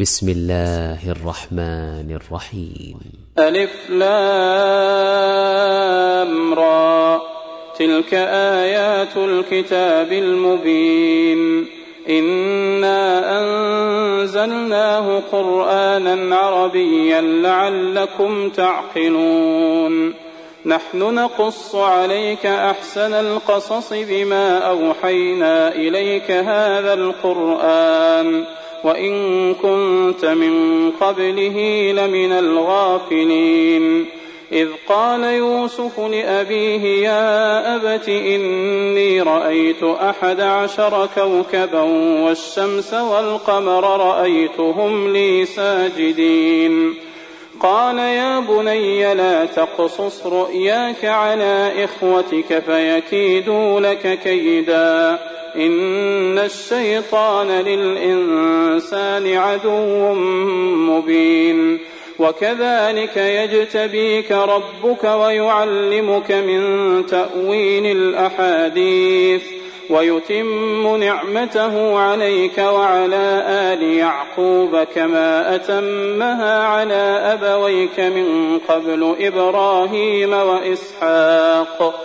بسم الله الرحمن الرحيم. ألف لام را. تلك آيات الكتاب المبين. إنا أنزلناه قرآنا عربيا لعلكم تعقلون. نحن نقص عليك أحسن القصص بما أوحينا إليك هذا القرآن. وإن كنت من قبله لمن الغافلين. إذ قال يوسف لأبيه يا أبت إني رأيت أحد عشر كوكبا والشمس والقمر رأيتهم لي ساجدين. قال يا بني لا تقصص رؤياك على إخوتك فيكيدوا لك كيداً. إن الشيطان للإنسان عدو مبين وكذلك يجتبيك ربك ويعلمك من تأويل الأحاديث ويتم نعمته عليك وعلى آل يعقوب كما أتمها على أبويك من قبل إبراهيم وإسحاق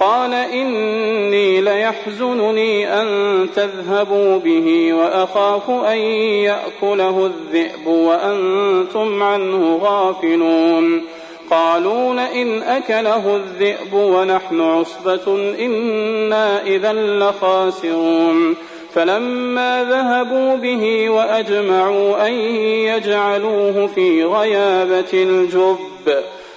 قال إني ليحزنني أن تذهبوا به وأخاف أن يأكله الذئب وأنتم عنه غافلون. قالوا لئن أكله الذئب ونحن عصبة إنا إذا لخاسرون. فلما ذهبوا به وأجمعوا أن يجعلوه في غيابة الجب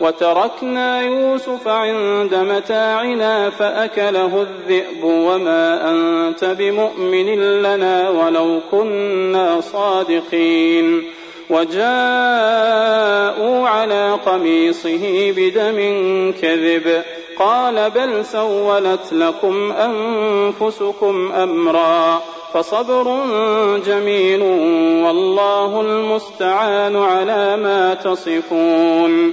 وتركنا يوسف عند متاعنا فأكله الذئب وما أنت بمؤمن لنا ولو كنا صادقين وجاءوا على قميصه بدم كذب قال بل سولت لكم أنفسكم أمرا فصبر جميل والله المستعان على ما تصفون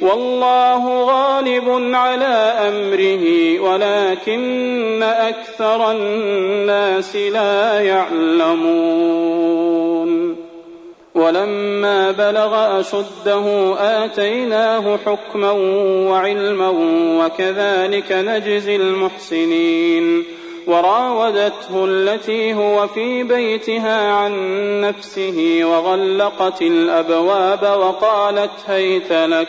والله غالب على أمره ولكن أكثر الناس لا يعلمون. ولما بلغ أشده آتيناه حكما وعلما وكذلك نجزي المحسنين. وراودته التي هو في بيتها عن نفسه وغلقت الأبواب وقالت هيت لك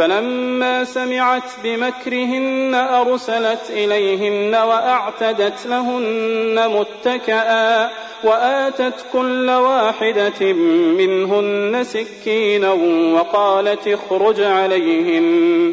فلما سمعت بمكرهن أرسلت إليهن وأعتدت لهن متكئا وآتت كل واحدة منهن سكينا وقالت اخرج عليهن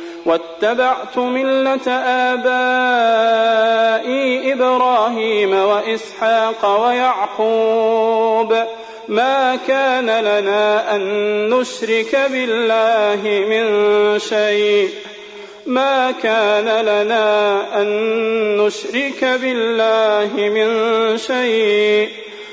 واتبعت ملة آبائي إبراهيم وإسحاق ويعقوب. ما كان لنا أن نشرك بالله من شيء. ما كان لنا أن نشرك بالله من شيء.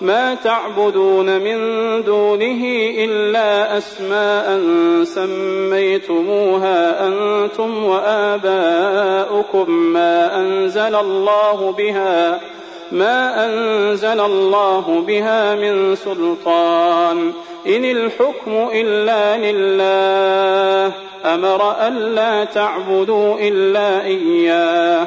ما تعبدون من دونه إلا أسماء سميتموها أنتم وآباؤكم ما أنزل الله بها ما أنزل الله بها من سلطان. إن الحكم إلا لله أمر ألا تعبدوا إلا إياه.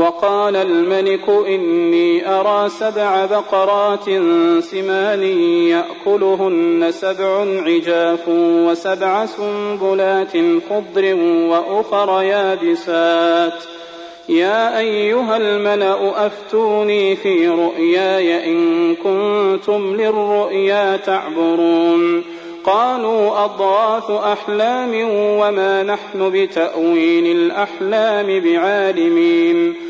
وقال الملك إني أرى سبع بقرات سمان يأكلهن سبع عجاف وسبع سنبلات خضر وأخر يابسات. يا أيها الملأ أفتوني في رؤياي إن كنتم للرؤيا تعبرون. قالوا أضغاث أحلام وما نحن بتأويل الأحلام بعالمين.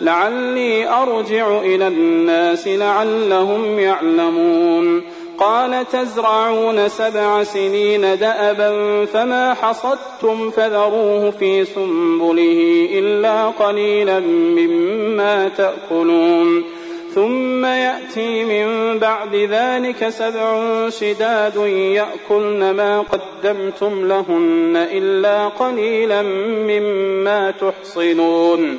لعلي أرجع إلى الناس لعلهم يعلمون. قال تزرعون سبع سنين دأبا فما حصدتم فذروه في سنبله إلا قليلا مما تأكلون. ثم يأتي من بعد ذلك سبع شداد يأكلن ما قدمتم لهن إلا قليلا مما تحصنون.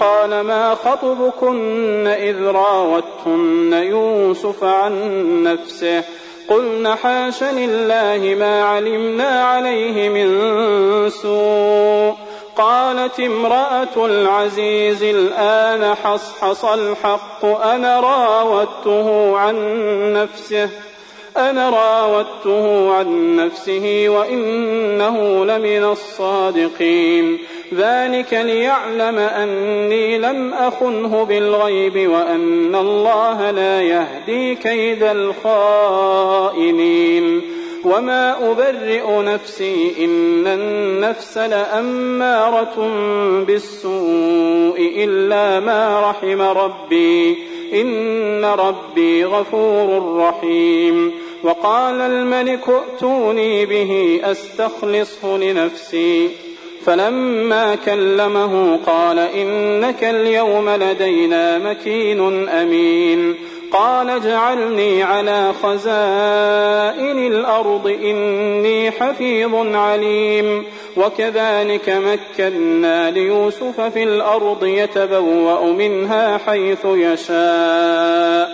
قال ما خطبكن إذ راوتن يوسف عن نفسه قلن حاش لله ما علمنا عليه من سوء قالت امرأة العزيز الآن حصحص الحق أنا راودته عن نفسه أنا راودته عن نفسه وإنه لمن الصادقين. ذلك ليعلم أني لم أخنه بالغيب وأن الله لا يهدي كيد الخائنين. وما أبرئ نفسي إن النفس لأمارة بالسوء إلا ما رحم ربي. إن ربي غفور رحيم. وقال الملك ائتوني به أستخلصه لنفسي. فلما كلمه قال إنك اليوم لدينا مكين أمين. قال اجعلني على خزائن الأرض إني حفيظ عليم. وكذلك مكنا ليوسف في الأرض يتبوأ منها حيث يشاء.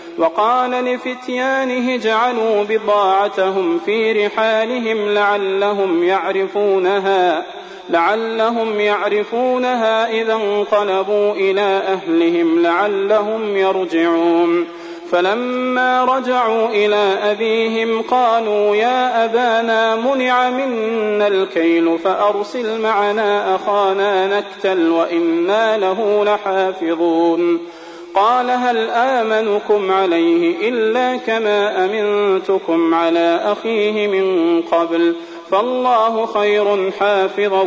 وقال لفتيانه اجعلوا بضاعتهم في رحالهم لعلهم يعرفونها لعلهم يعرفونها إذا انقلبوا إلى أهلهم لعلهم يرجعون. فلما رجعوا إلى أبيهم قالوا يا أبانا منع منا الكيل فأرسل معنا أخانا نكتل وإنا له لحافظون. قال هل آمنكم عليه إلا كما أمنتكم على أخيه من قبل فالله خير حافظا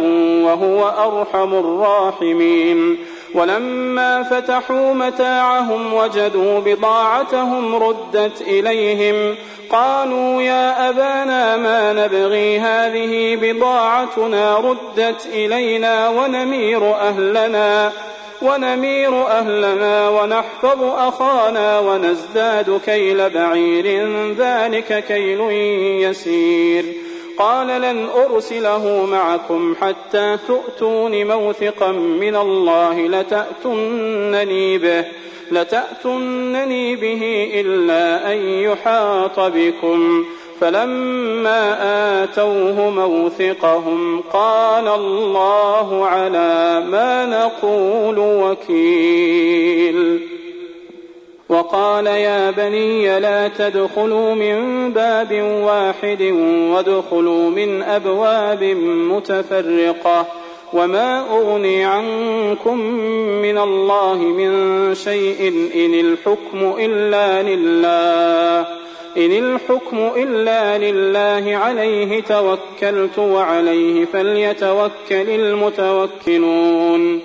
وهو أرحم الراحمين ولما فتحوا متاعهم وجدوا بضاعتهم ردت إليهم قالوا يا أبانا ما نبغي هذه بضاعتنا ردت إلينا ونمير أهلنا ونمير أهلنا ونحفظ أخانا ونزداد كيل بعير. ذلك كيل يسير. قال لن أرسله معكم حتى تؤتون موثقا من الله لتأتنني به لتأتنني به إلا أن يحاط بكم. فلما آتوه موثقهم قال الله على ما نقول وكيل. وقال يا بني لا تدخلوا من باب واحد وادخلوا من أبواب متفرقة وما أغني عنكم من الله من شيء إن الحكم إلا لله. إن الحكم إلا لله عليه توكلت وعليه فليتوكل المتوكلون.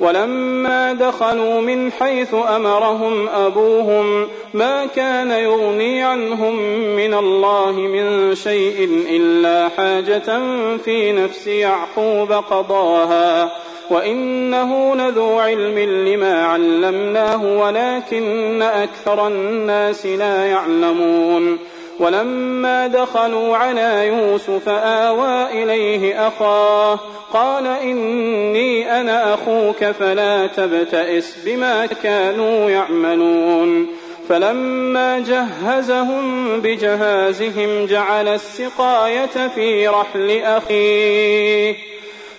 ولما دخلوا من حيث أمرهم أبوهم ما كان يغني عنهم من الله من شيء إلا حاجة في نفس يعقوب قضاها. وإنه لذو علم لما علمناه ولكن أكثر الناس لا يعلمون ولما دخلوا على يوسف آوى إليه أخاه قال إني أنا أخوك فلا تبتئس بما كانوا يعملون فلما جهزهم بجهازهم جعل السقاية في رحل أخيه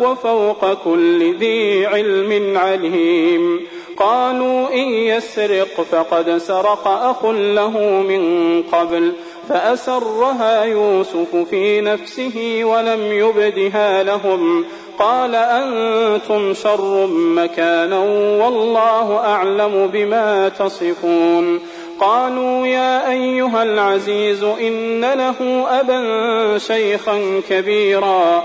وفوق كل ذي علم عليم. قالوا إن يسرق فقد سرق أخ له من قبل فأسرها يوسف في نفسه ولم يبدها لهم. قال أنتم شر مكانا والله أعلم بما تصفون. قالوا يا أيها العزيز إن له أبا شيخا كبيرا.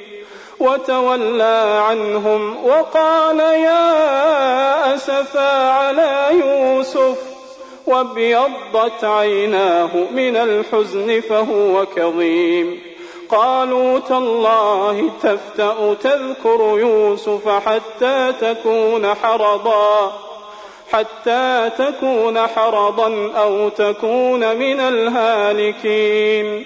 وتولى عنهم وقال يا أسفا على يوسف وابيضت عيناه من الحزن فهو كظيم. قالوا تالله تفتأ تذكر يوسف حتى تكون حرضا حتى تكون حرضا أو تكون من الهالكين.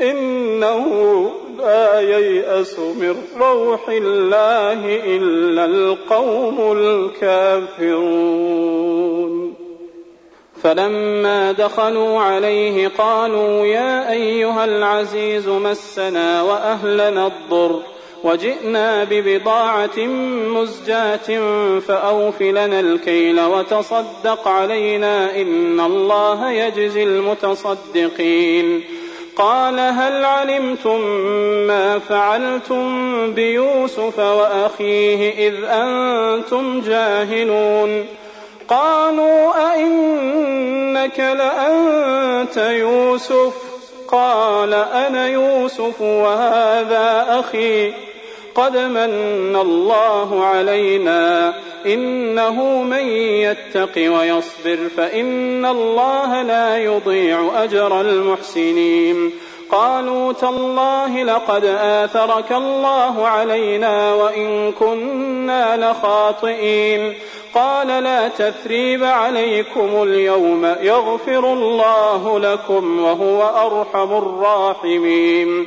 إنه لا ييأس من روح الله إلا القوم الكافرون. فلما دخلوا عليه قالوا يا أيها العزيز مسنا وأهلنا الضر وجئنا ببضاعة مزجاة فأوف لنا الكيل وتصدق علينا إن الله يجزي المتصدقين. قال هل علمتم ما فعلتم بيوسف وأخيه إذ أنتم جاهلون؟ قالوا أئنك لأنت يوسف؟ قال أنا يوسف وهذا أخي. قد من الله علينا. إنه من يتق ويصبر فإن الله لا يضيع أجر المحسنين. قالوا تالله لقد آثرك الله علينا وإن كنا لخاطئين. قال لا تثريب عليكم اليوم يغفر الله لكم وهو أرحم الراحمين.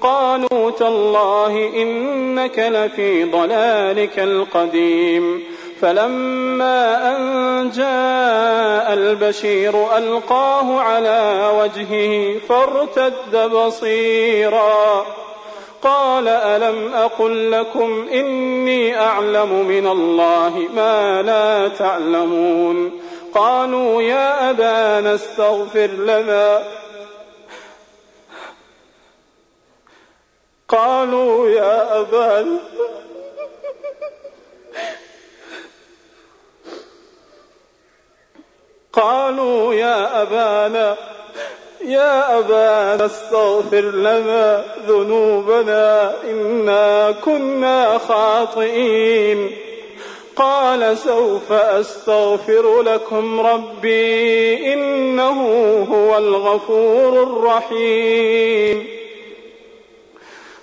قالوا تالله إنك لفي ضلالك القديم. فلما أن جاء البشير ألقاه على وجهه فارتد بصيرا. قال ألم أقل لكم إني أعلم من الله ما لا تعلمون. قالوا يا أبانا استغفر لنا. قالوا يا أبانا قالوا يا أبانا يا أبانا استغفر لنا ذنوبنا إنا كنا خاطئين. قال سوف أستغفر لكم ربي إنه هو الغفور الرحيم.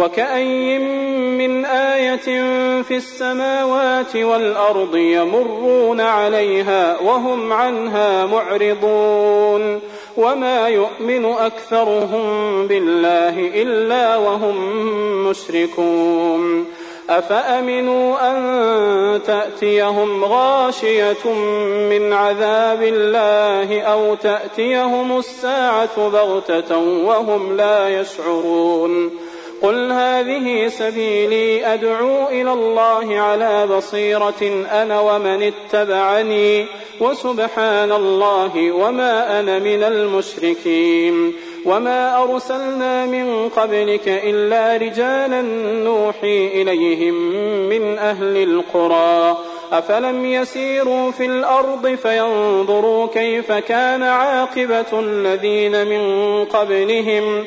وكأي من آية في السماوات والأرض يمرون عليها وهم عنها معرضون وما يؤمن أكثرهم بالله إلا وهم مشركون أفأمنوا أن تأتيهم غاشية من عذاب الله أو تأتيهم الساعة بغتة وهم لا يشعرون قل هذه سبيلي أدعو إلى الله على بصيرة أنا ومن اتبعني وسبحان الله وما أنا من المشركين. وما أرسلنا من قبلك إلا رجالا نوحي إليهم من أهل القرى. أفلم يسيروا في الأرض فينظروا كيف كان عاقبة الذين من قبلهم؟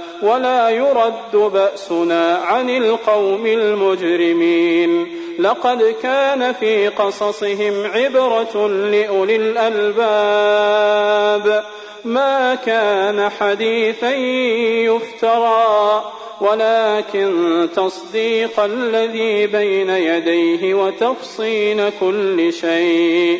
ولا يرد بأسنا عن القوم المجرمين. لقد كان في قصصهم عبرة لأولي الألباب. ما كان حديثا يفترى ولكن تصديق الذي بين يديه وتفصيل كل شيء.